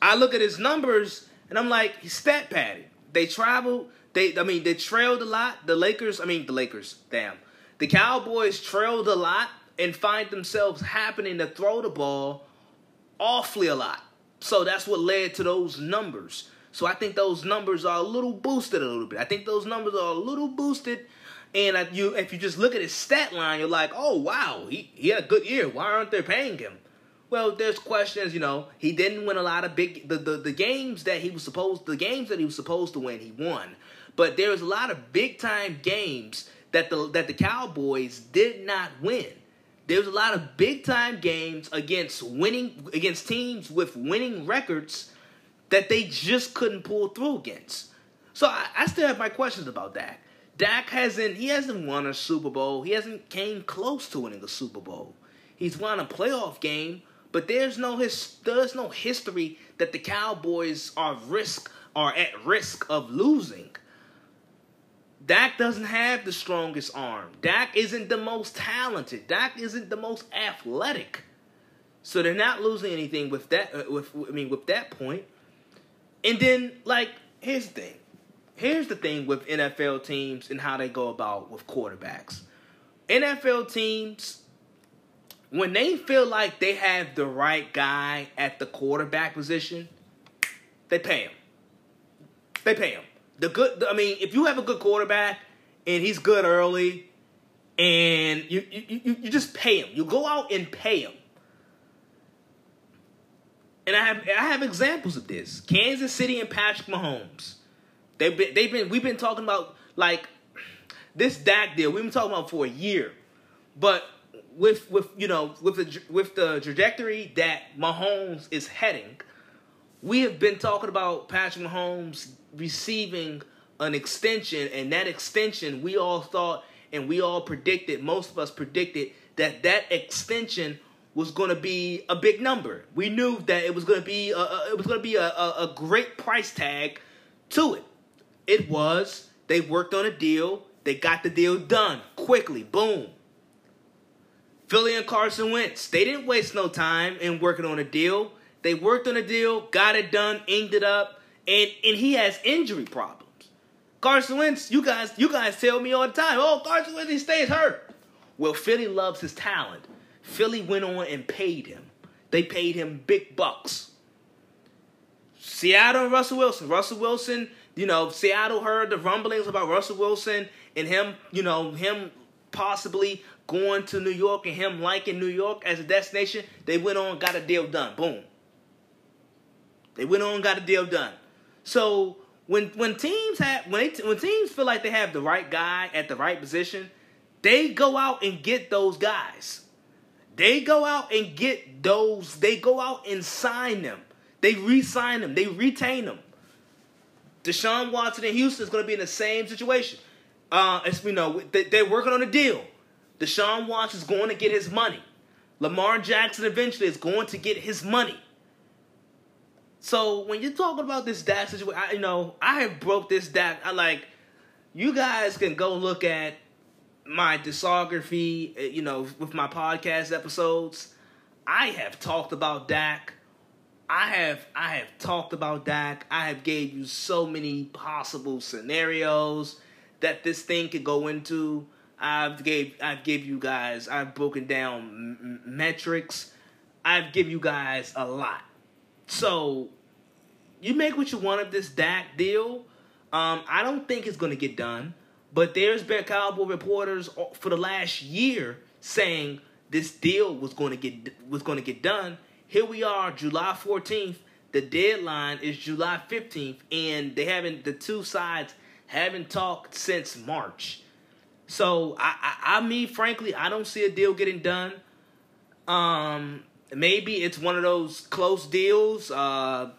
I look at his numbers and I'm like, he's stat padded. They traveled. They I mean they trailed a lot. The Lakers. I mean the Lakers. Damn. The Cowboys trailed a lot and find themselves happening to throw the ball awfully a lot. So that's what led to those numbers. So I think those numbers are a little boosted a little bit. I think those numbers are a little boosted. And you, if you just look at his stat line, you're like, oh wow, he, he had a good year. Why aren't they paying him? Well, there's questions. You know, he didn't win a lot of big the, the the games that he was supposed the games that he was supposed to win. He won, but there was a lot of big time games that the that the Cowboys did not win. There was a lot of big time games against winning against teams with winning records that they just couldn't pull through against. So I, I still have my questions about Dak. Dak hasn't he hasn't won a Super Bowl. He hasn't came close to winning a Super Bowl. He's won a playoff game, but there's no his there's no history that the Cowboys are risk are at risk of losing. Dak doesn't have the strongest arm. Dak isn't the most talented. Dak isn't the most athletic. So they're not losing anything with that. Uh, with I mean, with that point. And then, like, here's the thing. Here's the thing with NFL teams and how they go about with quarterbacks. NFL teams, when they feel like they have the right guy at the quarterback position, they pay him. They pay him. The good. I mean, if you have a good quarterback and he's good early, and you you you, you just pay him. You go out and pay him. And I have I have examples of this. Kansas City and Patrick Mahomes. They've been they've been we've been talking about like this Dak deal. We've been talking about for a year, but with with you know with the with the trajectory that Mahomes is heading, we have been talking about Patrick Mahomes receiving an extension, and that extension we all thought and we all predicted. Most of us predicted that that extension was going to be a big number. We knew that it was going to be a, a it was going to be a, a, a great price tag to it. It was. They worked on a deal. They got the deal done quickly. Boom. Philly and Carson Wentz. They didn't waste no time in working on a deal. They worked on a deal, got it done, inked it up, and and he has injury problems. Carson Wentz, you guys, you guys tell me all the time, oh, Carson Wentz he stays hurt. Well, Philly loves his talent. Philly went on and paid him. They paid him big bucks. Seattle and Russell Wilson. Russell Wilson, you know, Seattle heard the rumblings about Russell Wilson and him, you know, him possibly going to New York and him liking New York as a destination. They went on, got a deal done. Boom. They went on, got a deal done. So when when teams have when they, when teams feel like they have the right guy at the right position, they go out and get those guys. They go out and get those. They go out and sign them. They re-sign them. They retain them. Deshaun Watson in Houston is going to be in the same situation. Uh, as we know, they're working on a deal. Deshaun Watson is going to get his money. Lamar Jackson eventually is going to get his money. So when you're talking about this Dak situation, I, you know, I have broke this Dak. I like, you guys can go look at my discography, uh, you know, with my podcast episodes. I have talked about Dak. I have I have talked about Dak. I have gave you so many possible scenarios that this thing could go into. I've gave I've give you guys I've broken down m- metrics. I've give you guys a lot. So you make what you want of this Dak deal. Um, I don't think it's to get done. But there's been Cowboy reporters for the last year saying this deal was going to get was going to get done. Here we are, July 14th. The deadline is July 15th, and they haven't. The two sides haven't talked since March. So I, I, I mean, frankly, I don't see a deal getting done. Um, maybe it's one of those close deals. Uh,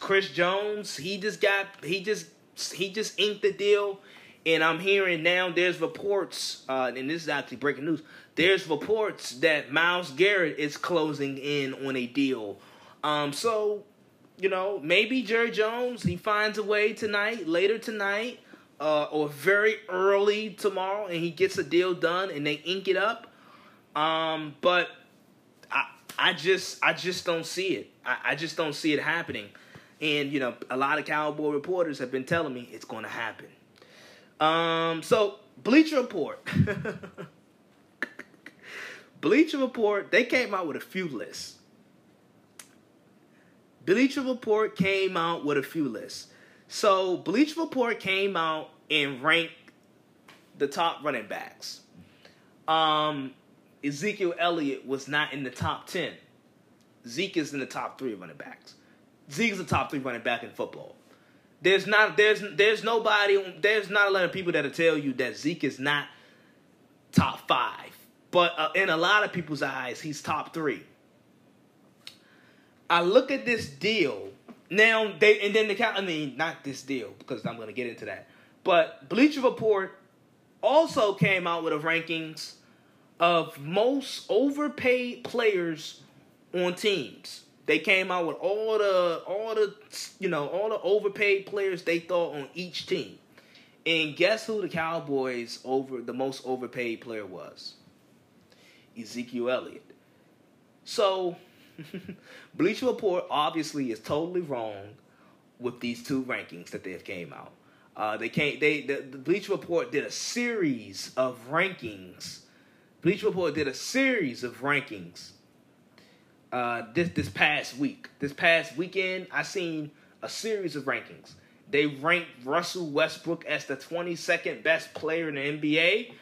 Chris Jones, he just got he just he just inked the deal and I'm hearing now there's reports, uh, and this is actually breaking news. There's reports that Myles Garrett is closing in on a deal. Um, so, you know, maybe Jerry Jones he finds a way tonight, later tonight, uh, or very early tomorrow, and he gets a deal done and they ink it up. Um, but I, I just, I just don't see it. I, I just don't see it happening. And you know, a lot of cowboy reporters have been telling me it's going to happen. Um, so Bleacher Report. Bleacher Report, they came out with a few lists. Bleacher Report came out with a few lists. So Bleacher Report came out and ranked the top running backs. Um, Ezekiel Elliott was not in the top ten. Zeke is in the top three running backs. Zeke is the top three running back in football. There's not there's there's nobody there's not a lot of people that'll tell you that Zeke is not top five, but uh, in a lot of people's eyes, he's top three. I look at this deal now. They and then the. I mean, not this deal because I'm to get into that. But Bleacher Report also came out with a rankings of most overpaid players on teams. They came out with all the all the you know all the overpaid players they thought on each team. And guess who the Cowboys over the most overpaid player was? Ezekiel Elliott. So Bleacher Report obviously is totally wrong with these two rankings that they've came out. Uh, they came they the, the Bleacher Report did a series of rankings. Bleacher Report did a series of rankings uh, this this past week. This past weekend, I seen a series of rankings. They ranked Russell Westbrook as the 22nd best player in the NBA.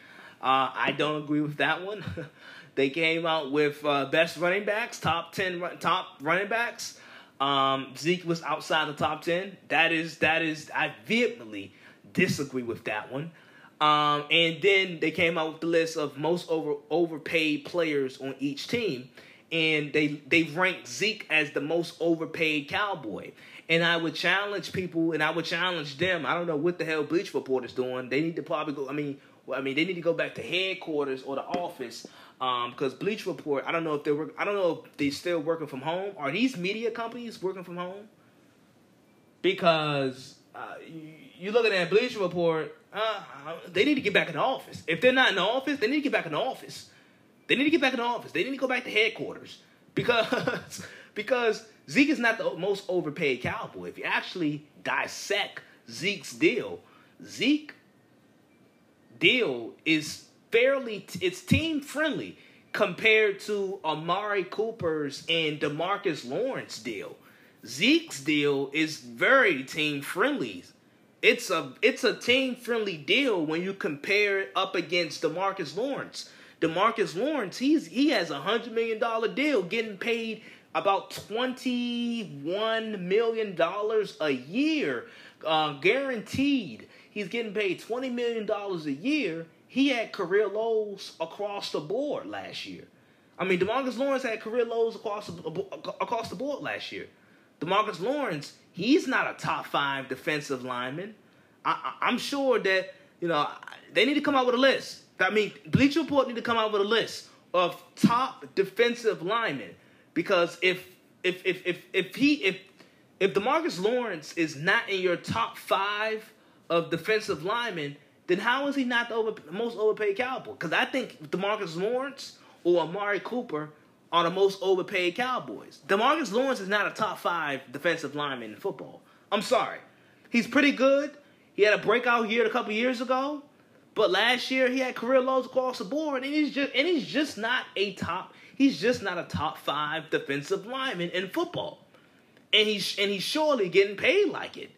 Uh, I don't agree with that one. they came out with uh, best running backs, top 10 top running backs. Um, Zeke was outside the top 10. That is that is I vehemently disagree with that one. Um, and then they came out with the list of most over overpaid players on each team and they they ranked Zeke as the most overpaid cowboy. And I would challenge people, and I would challenge them. I don't know what the hell Bleach Report is doing. They need to probably go. I mean, well, I mean, they need to go back to headquarters or the office because um, Bleach Report. I don't know if they're work, I don't know if they still working from home. Are these media companies working from home? Because uh, you, looking at Bleach Report, uh, they need to get back in the office. If they're not in the office, they need to get back in the office. They need to get back in the office. They need to go back to headquarters because because Zeke is not the most overpaid cowboy. If you actually dissect Zeke's deal, Zeke deal is fairly it's team friendly compared to Amari Cooper's and Demarcus Lawrence deal. Zeke's deal is very team friendly. It's a it's a team friendly deal when you compare it up against Demarcus Lawrence. Demarcus Lawrence, he's he has a hundred million dollar deal, getting paid about twenty one million dollars a year, uh, guaranteed. He's getting paid twenty million dollars a year. He had career lows across the board last year. I mean, Demarcus Lawrence had career lows across the, across the board last year. Demarcus Lawrence, he's not a top five defensive lineman. I, am sure that you know they need to come out with a list. I mean, Bleacher Report need to come out with a list of top defensive linemen because if if if if if he if if Demarcus Lawrence is not in your top five of defensive linemen, then how is he not the over, most overpaid Cowboy? Because I think Demarcus Lawrence or Amari Cooper are the most overpaid Cowboys. Demarcus Lawrence is not a top five defensive lineman in football. I'm sorry. He's pretty good. He had a breakout year a couple years ago, but last year he had career lows across the board, and he's just and he's just not a top. He's just not a top five defensive lineman in football, and he's and he's surely getting paid like it.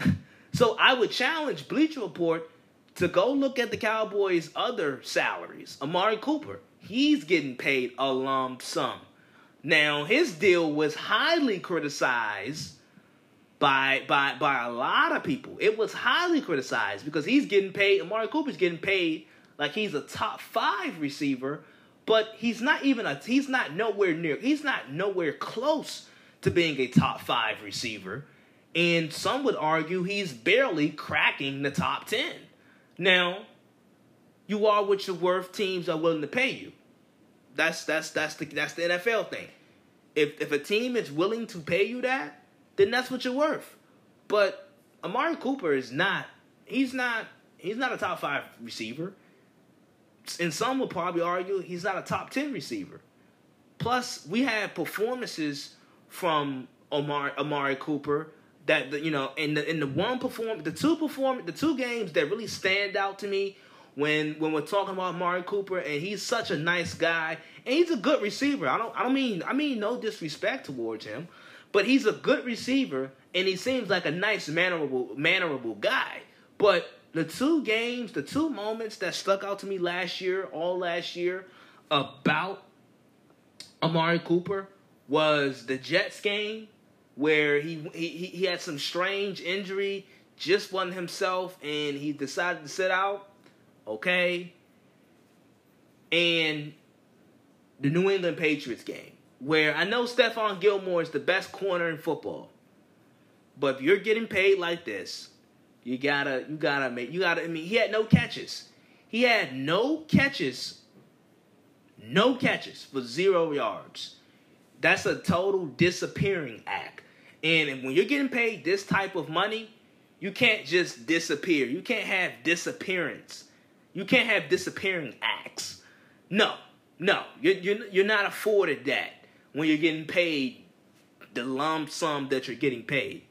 so I would challenge Bleacher Report to go look at the Cowboys' other salaries. Amari Cooper, he's getting paid a lump sum. Now, his deal was highly criticized by by by a lot of people. It was highly criticized because he's getting paid. Amari Cooper's getting paid like he's a top five receiver, but he's not even a. He's not nowhere near. He's not nowhere close to being a top five receiver, and some would argue he's barely cracking the top ten. Now, you are what you're worth. Teams are willing to pay you. That's that's that's the that's the NFL thing. If if a team is willing to pay you that, then that's what you're worth. But Amari Cooper is not. He's not. He's not a top five receiver. And some will probably argue he's not a top ten receiver. Plus, we had performances from Amari, Amari Cooper that you know in the in the one perform the two perform the two games that really stand out to me when when we're talking about Amari Cooper and he's such a nice guy and he's a good receiver. I don't I don't mean I mean no disrespect towards him, but he's a good receiver and he seems like a nice mannerable mannerable guy. But the two games, the two moments that stuck out to me last year, all last year about Amari Cooper was the Jets game where he he he had some strange injury, just wasn't himself, and he decided to sit out. Okay. And the New England Patriots game, where I know Stephon Gilmore is the best corner in football. But if you're getting paid like this, you gotta you gotta make you gotta I mean he had no catches. He had no catches, no catches for zero yards. That's a total disappearing act. And when you're getting paid this type of money, you can't just disappear. You can't have disappearance. You can't have disappearing acts. No, no, you're, you're, you're not afforded that when you're getting paid the lump sum that you're getting paid.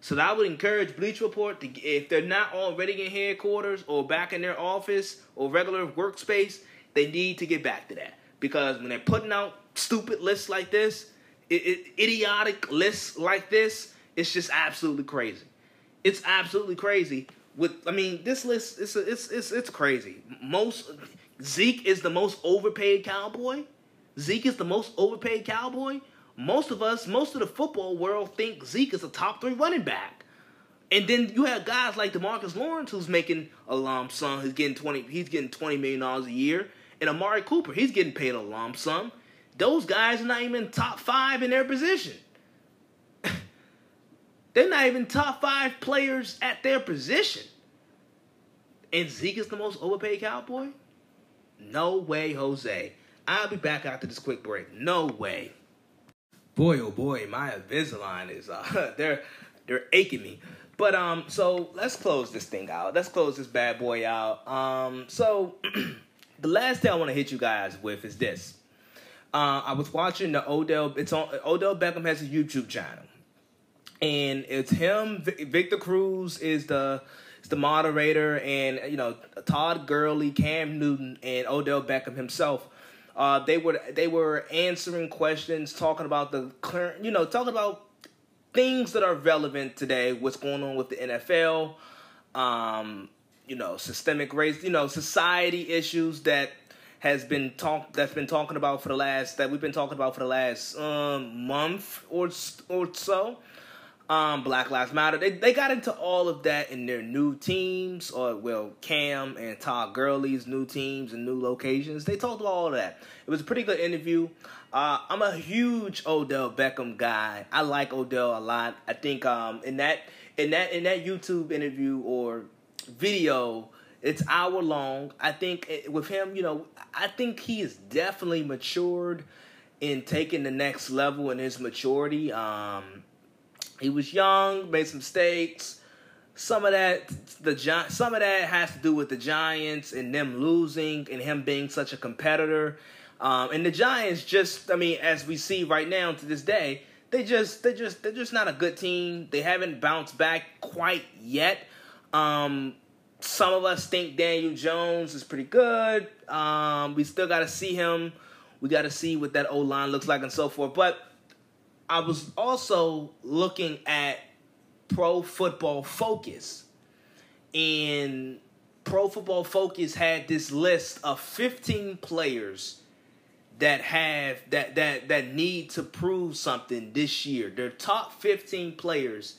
So I would encourage Bleach Report to, if they're not already in headquarters or back in their office or regular workspace, they need to get back to that because when they're putting out stupid lists like this, it, it, idiotic lists like this, it's just absolutely crazy. It's absolutely crazy. With I mean, this list it's it's it's it's crazy. Most Zeke is the most overpaid cowboy. Zeke is the most overpaid cowboy. Most of us, most of the football world think Zeke is a top three running back. And then you have guys like Demarcus Lawrence who's making a lump sum. He's getting twenty. He's getting twenty million dollars a year. And Amari Cooper, he's getting paid a lump sum. Those guys are not even top five in their position. They're not even top five players at their position. And Zeke is the most overpaid cowboy? No way, Jose. I'll be back after this quick break. No way. Boy, oh boy, my Invisalign is uh they're they're aching me. But um, so let's close this thing out. Let's close this bad boy out. Um, so the last thing I want to hit you guys with is this. Uh, I was watching the Odell. It's on Odell Beckham has a YouTube channel, and it's him. Victor Cruz is the is the moderator, and you know Todd Gurley, Cam Newton, and Odell Beckham himself Uh, they were they were answering questions, talking about the current, you know, talking about things that are relevant today. What's going on with the NFL? Um, you know, systemic race, you know, society issues that has been talked that's been talking about for the last that we've been talking about for the last um, month or or so. Um, Black Lives Matter. They they got into all of that in their new teams, or well, Cam and Todd Gurley's new teams and new locations. They talked about all of that. It was a pretty good interview. Uh, I'm a huge Odell Beckham guy. I like Odell a lot. I think um, in that in that in that YouTube interview or video, it's hour long. I think it, with him, you know, I think he is definitely matured in taking the next level in his maturity. Um, he was young, made some mistakes. Some of that the some of that has to do with the Giants and them losing and him being such a competitor. Um, and the Giants just, I mean, as we see right now to this day, they just they just they're just not a good team. They haven't bounced back quite yet. Um, some of us think Daniel Jones is pretty good. Um, we still got to see him. We got to see what that O line looks like and so forth. But I was also looking at Pro Football Focus, and Pro Football Focus had this list of 15 players that have that that that need to prove something this year. Their top 15 players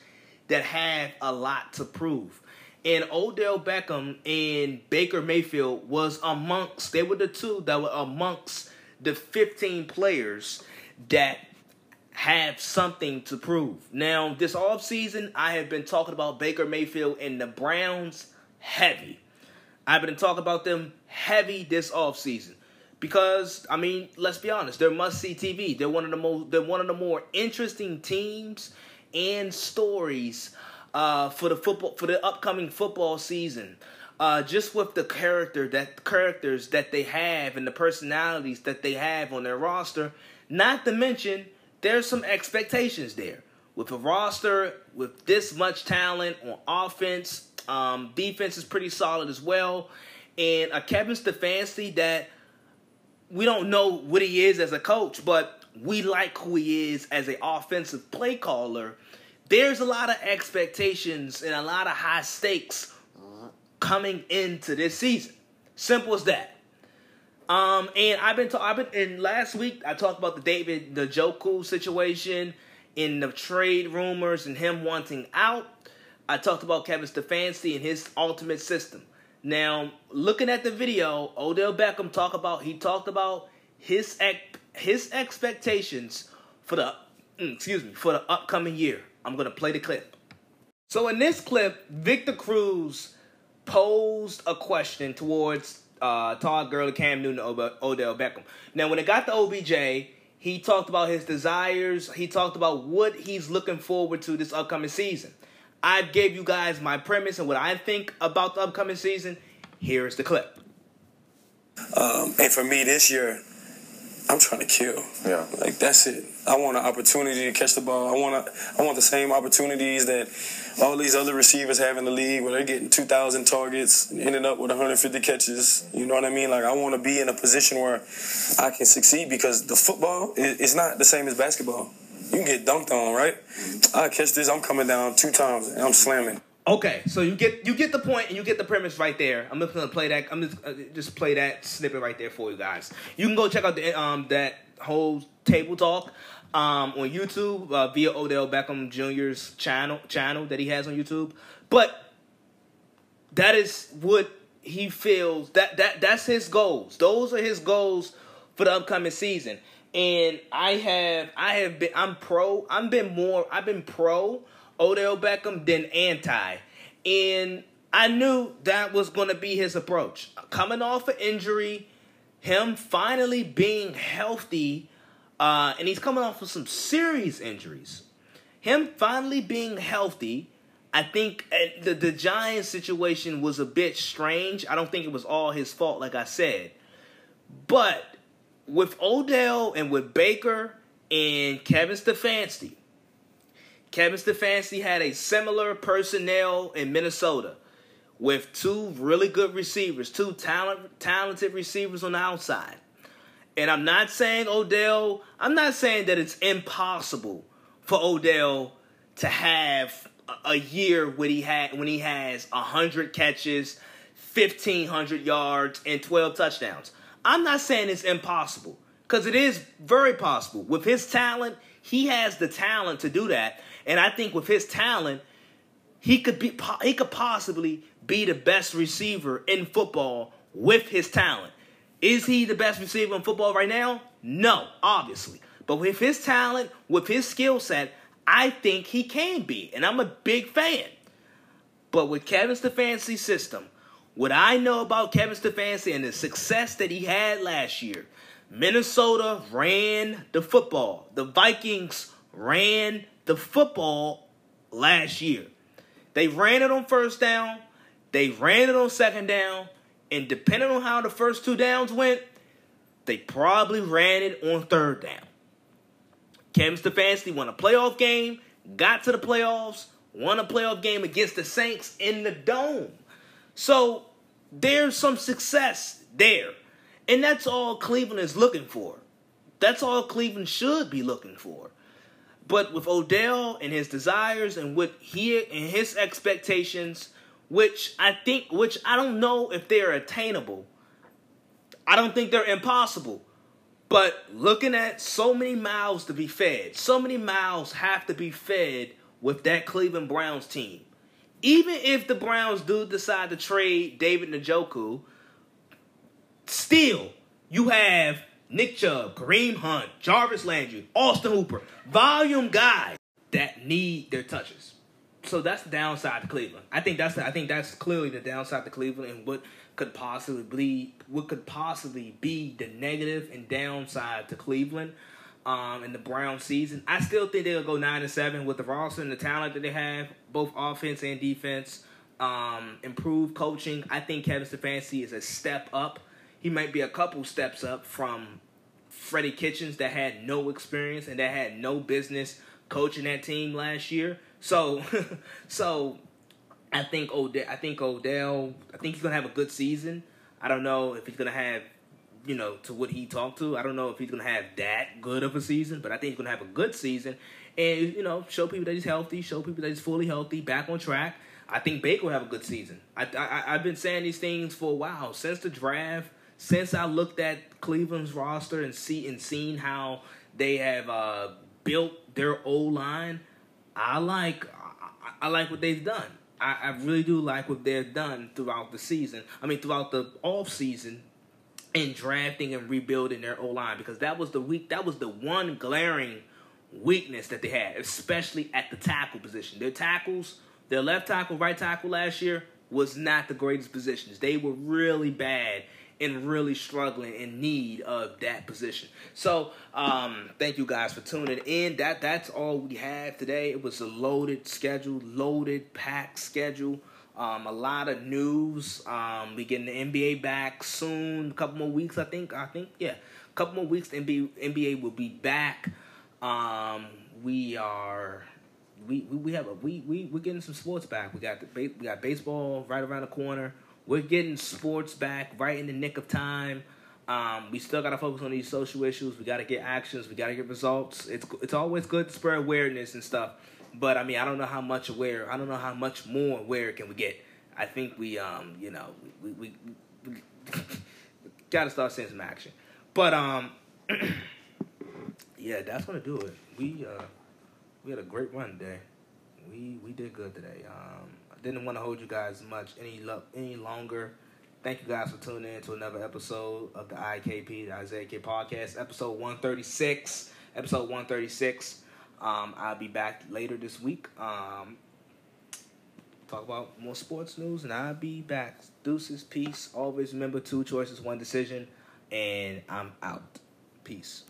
that have a lot to prove and Odell Beckham and Baker Mayfield was amongst they were the two that were amongst the 15 players that have something to prove. Now, this offseason, I have been talking about Baker Mayfield and the Browns heavy. I've been talking about them heavy this offseason. Because I mean, let's be honest, they're must see TV. They're one of the most they're one of the more interesting teams and stories uh, for the football for the upcoming football season. Uh, just with the character that characters that they have and the personalities that they have on their roster. Not to mention, there's some expectations there with a roster with this much talent on offense. Um, defense is pretty solid as well, and a Kevin Stefanski that we don't know what he is as a coach, but we like who he is as an offensive play caller there's a lot of expectations and a lot of high stakes coming into this season. Simple as that. Um, and I've been, talking. In last week I talked about the David the Njoku situation, in the trade rumors and him wanting out. I talked about Kevin Stefanski and his ultimate system. Now, looking at the video, Odell Beckham talk about he talked about his his expectations for the mm, excuse me for the upcoming year. I'm going to play the clip. So in this clip, Victor Cruz posed a question towards uh, Todd Gurley, Cam Newton, Odell Beckham. Now, when it got to OBJ, he talked about his desires. He talked about what he's looking forward to this upcoming season. I gave you guys my premise and what I think about the upcoming season. Here's the clip. Um, and for me this year, I'm trying to kill. Yeah. Like that's it. I want an opportunity to catch the ball. I want to, I want the same opportunities that all these other receivers have in the league, where they're getting 2,000 targets, ending up with 150 catches. You know what I mean? Like I want to be in a position where I can succeed because the football is not the same as basketball. You can get dunked on, right? I catch this, I'm coming down two times and I'm slamming. Okay, so you get you get the point and you get the premise right there. I'm just gonna play that. I'm just uh, just play that snippet right there for you guys. You can go check out the um that whole table talk um on YouTube uh, via Odell Beckham Jr.'s channel channel that he has on YouTube. But that is what he feels that that that's his goals. Those are his goals for the upcoming season. And I have I have been I'm pro. I've been more I've been pro Odell Beckham than anti. And I knew that was going to be his approach. Coming off an injury, him finally being healthy, uh, and he's coming off of some serious injuries. Him finally being healthy, I think uh, the, the Giants situation was a bit strange. I don't think it was all his fault, like I said. But with Odell and with Baker and Kevin Stefanski, Kevin Stefanski had a similar personnel in Minnesota with two really good receivers, two talent, talented receivers on the outside. And I'm not saying Odell, I'm not saying that it's impossible for Odell to have a year when he had when he has 100 catches, 1500 yards and 12 touchdowns. I'm not saying it's impossible cuz it is very possible. With his talent, he has the talent to do that. And I think with his talent, he could be he could possibly be the best receiver in football with his talent. Is he the best receiver in football right now? No, obviously. But with his talent, with his skill set, I think he can be. And I'm a big fan. But with Kevin Stefanski's system, what I know about Kevin Stefanski and the success that he had last year, Minnesota ran the football. The Vikings ran the football last year. They ran it on first down, they ran it on second down, and depending on how the first two downs went, they probably ran it on third down. Kevin Stefanski won a playoff game, got to the playoffs, won a playoff game against the Saints in the dome. So there's some success there. And that's all Cleveland is looking for. That's all Cleveland should be looking for. But with Odell and his desires and what he and his expectations which I think, which I don't know if they're attainable. I don't think they're impossible. But looking at so many mouths to be fed, so many mouths have to be fed with that Cleveland Browns team. Even if the Browns do decide to trade David Njoku, still you have Nick Chubb, Kareem Hunt, Jarvis Landry, Austin Hooper, volume guys that need their touches so that's the downside to Cleveland. I think that's the, I think that's clearly the downside to Cleveland and what could possibly be what could possibly be the negative and downside to Cleveland um, in the Brown season. I still think they'll go nine and seven with the roster and the talent that they have, both offense and defense. Um, improved coaching. I think Kevin Stefanski is a step up. He might be a couple steps up from Freddie Kitchens that had no experience and that had no business coaching that team last year. So, so I think Odell. I think Odell. I think he's gonna have a good season. I don't know if he's gonna have, you know, to what he talked to. I don't know if he's gonna have that good of a season, but I think he's gonna have a good season, and you know, show people that he's healthy, show people that he's fully healthy, back on track. I think Baker will have a good season. I, I I've been saying these things for a while since the draft. Since I looked at Cleveland's roster and see and seen how they have uh, built their O line. I like I, I like what they've done. I, I really do like what they've done throughout the season. I mean, throughout the off season in drafting and rebuilding their O line because that was the week that was the one glaring weakness that they had, especially at the tackle position. Their tackles, their left tackle, right tackle last year was not the greatest positions. They were really bad and really struggling in need of that position. So, um, thank you guys for tuning in. That that's all we have today. It was a loaded schedule, loaded packed schedule. Um, a lot of news. Um, we getting the NBA back soon. A couple more weeks, I think. I think yeah, a couple more weeks. NBA NBA will be back. Um, we are. We, we, we have a we we we're getting some sports back. We got the we got baseball right around the corner. We're getting sports back right in the nick of time. Um, we still got to focus on these social issues. We got to get actions. We got to get results. It's it's always good to spread awareness and stuff. But I mean, I don't know how much aware. I don't know how much more aware can we get. I think we, um, you know, we we, we, we got to start seeing some action. But um, yeah, that's gonna do it. We uh, we had a great run today. We we did good today. Um, didn't want to hold you guys much any lo- any longer. Thank you guys for tuning in to another episode of the IKP, the Isaiah K Podcast, episode 136. Episode 136. Um, I'll be back later this week. Um, talk about more sports news, and I'll be back. Deuces, peace. Always remember two choices, one decision, and I'm out. Peace.